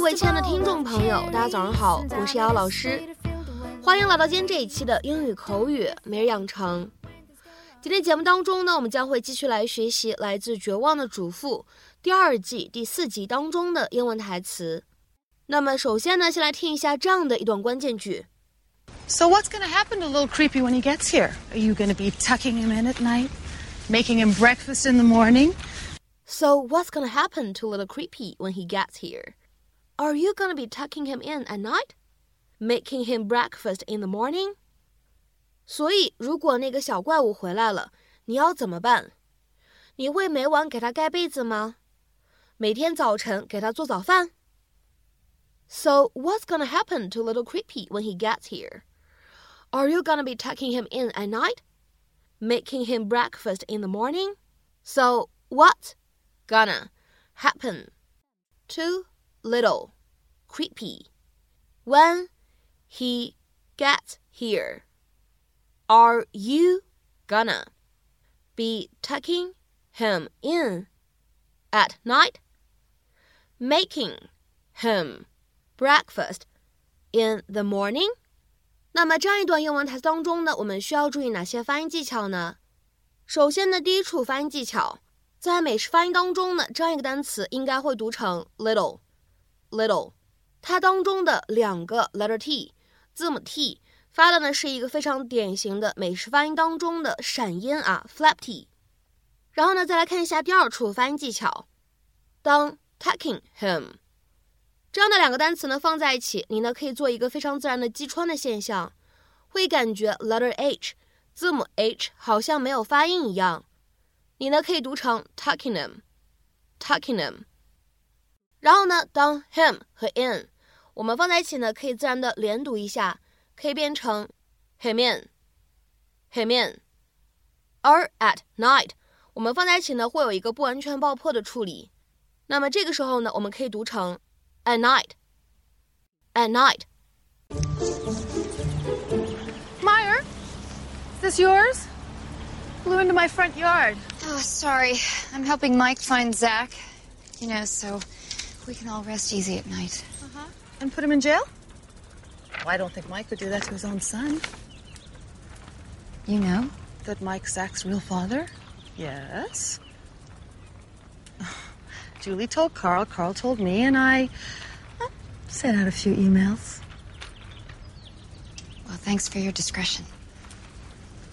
各位亲爱的听众朋友，大家早上好，我是瑶瑶老师，欢迎来到今天这一期的英语口语每日养成。今天节目当中呢，我们将会继续来学习来自《绝望的主妇》第二季第四集当中的英文台词。那么首先呢，先来听一下这样的一段关键句。So what's going to happen to little creepy when he gets here? Are you going to be tucking him in at night, making him breakfast in the morning? So what's going to happen to little creepy when he gets here? Are you going to be tucking him in at night, making him breakfast in the morning? 所以，如果那个小怪物回来了，你要怎么办？你会每晚给他盖被子吗？每天早晨给他做早饭？So what's gonna happen to little creepy when he gets here? Are you gonna be tucking him in at night, making him breakfast in the morning? So what gonna happen to little creepy when he gets here? Are you gonna be tucking him in at night, making him breakfast in the morning? 那么这样一段英文台词当中呢，我们需要注意哪些发音技巧呢？首先呢，第一处发音技巧，在美式发音当中呢，这样一个单词应该会读成 Little，它当中的两个 letter t 字母 t 发的呢是一个非常典型的美式发音当中的闪音啊，flap t。然后呢，再来看一下第二处发音技巧，当 tucking him。这样的两个单词呢放在一起，你呢可以做一个非常自然的击穿的现象，会感觉 letter h 字母 h 好像没有发音一样。你呢可以读成 tucking him，tucking him。然后呢，当 him 和 in 我们放在一起呢，可以自然的连读一下，可以变成 him in，him in。而 at night 我们放在一起呢，会有一个不完全爆破的处理。那么这个时候呢，我们可以读成 at night，at night。Mayer, is this yours? Blew into my front yard. Oh, sorry. I'm helping Mike find Zach. You know, so we can all rest easy at night. Uh-huh. And put him in jail? Well, I don't think Mike would do that to his own son. You know? That Mike's Zach's real father? Yes. Julie told Carl, Carl told me, and I well, sent out a few emails. Well, thanks for your discretion.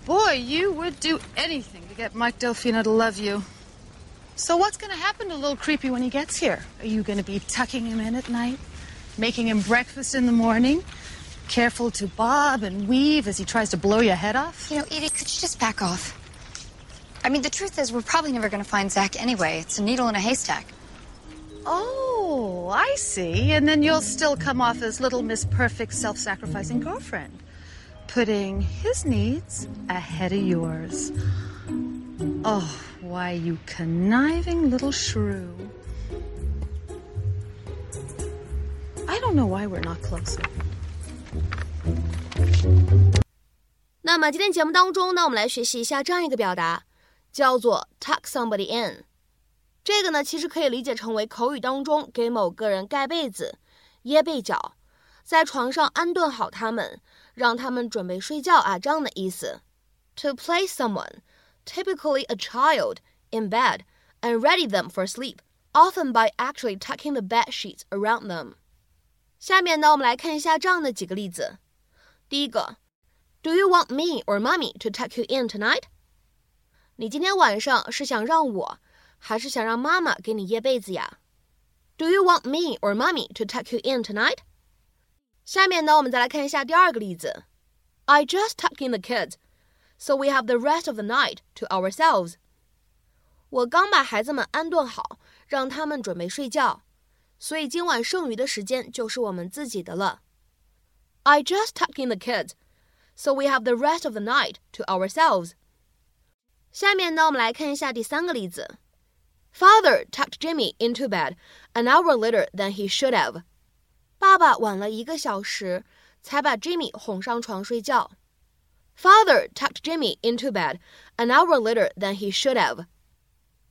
Boy, you would do anything to get Mike Delfino to love you. So what's going to happen to little Creepy when he gets here? Are you going to be tucking him in at night? Making him breakfast in the morning? Careful to bob and weave as he tries to blow your head off? You know, Edie, could you just back off? I mean, the truth is, we're probably never going to find Zach anyway. It's a needle in a haystack. Oh, I see. And then you'll still come off as little Miss Perfect self sacrificing girlfriend, putting his needs ahead of yours. Oh, why, you conniving little shrew. I don't know why we're not closer. 那么今天节目当中呢，我们来学习一下这样一个表达，叫做 tuck somebody in。这个呢，其实可以理解成为口语当中给某个人盖被子、掖被角，在床上安顿好他们，让他们准备睡觉啊，这样的意思。To place someone, typically a child, in bed and ready them for sleep, often by actually tucking the bed sheets around them. 下面呢，我们来看一下这样的几个例子。第一个，Do you want me or mommy to tuck you in tonight？你今天晚上是想让我？还是想让妈妈给你掖被子呀？Do you want me or mommy to tuck you in tonight？下面呢，我们再来看一下第二个例子。I just tucked in the kids, so we have the rest of the night to ourselves。我刚把孩子们安顿好，让他们准备睡觉，所以今晚剩余的时间就是我们自己的了。I just tucked in the kids, so we have the rest of the night to ourselves。下面呢，我们来看一下第三个例子。Father tucked Jimmy into bed an hour later than he should have. 爸爸晚了一个小时才把 Jimmy 哄上床睡觉。 Father tucked Jimmy into bed an hour later than he should have.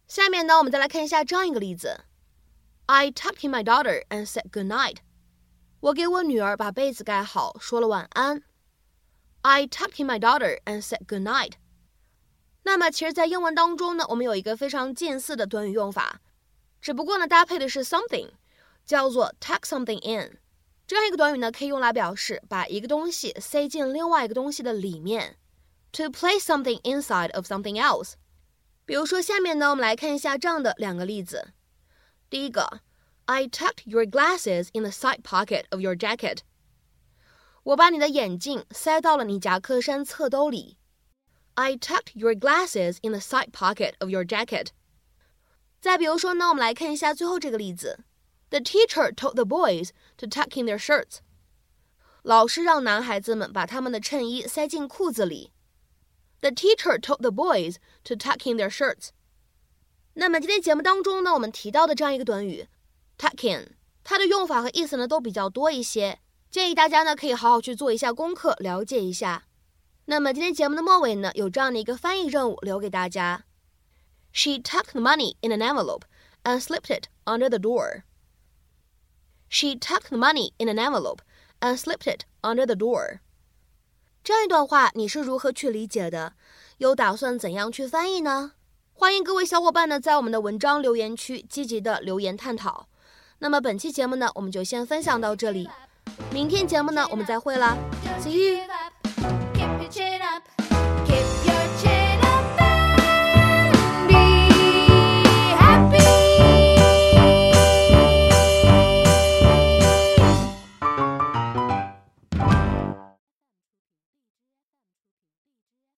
下面呢，我们再来看一下这样一个例子 I tucked in my daughter and said good night. 我给我女儿把被子盖好，说了晚安。I tucked in my daughter and said good night. 那么，其实，在英文当中呢，我们有一个非常近似的短语用法，只不过呢，搭配的是 something，叫做 tuck something in。 这样一个短语呢，可以用来表示把一个东西塞进另外一个东西的里面，to place something inside of something else。比如说，下面呢，我们来看一下这样的两个例子。第一个，I tucked your glasses in the side pocket of your jacket。我把你的眼镜塞到了你夹克衫侧兜里。I tucked your glasses in the side pocket of your jacket。再比如说呢，我们来看一下最后这个例子。The teacher told the boys to tuck in their shirts。老师让男孩子们把他们的衬衣塞进裤子里。The teacher told the boys to tuck in their shirts。那么今天节目当中呢，我们提到的这样一个短语 tuck in，它的用法和意思呢都比较多一些，建议大家呢可以好好去做一下功课，了解一下。那么今天节目的末尾呢，有这样的一个翻译任务留给大家。She tucked the money in an envelope and slipped it under the door. She tucked the money in an envelope and slipped it under the door. 这样一段话你是如何去理解的？又打算怎样去翻译呢？欢迎各位小伙伴呢在我们的文章留言区积极的留言探讨。那么本期节目呢，我们就先分享到这里。明天节目呢，我们再会啦，See you。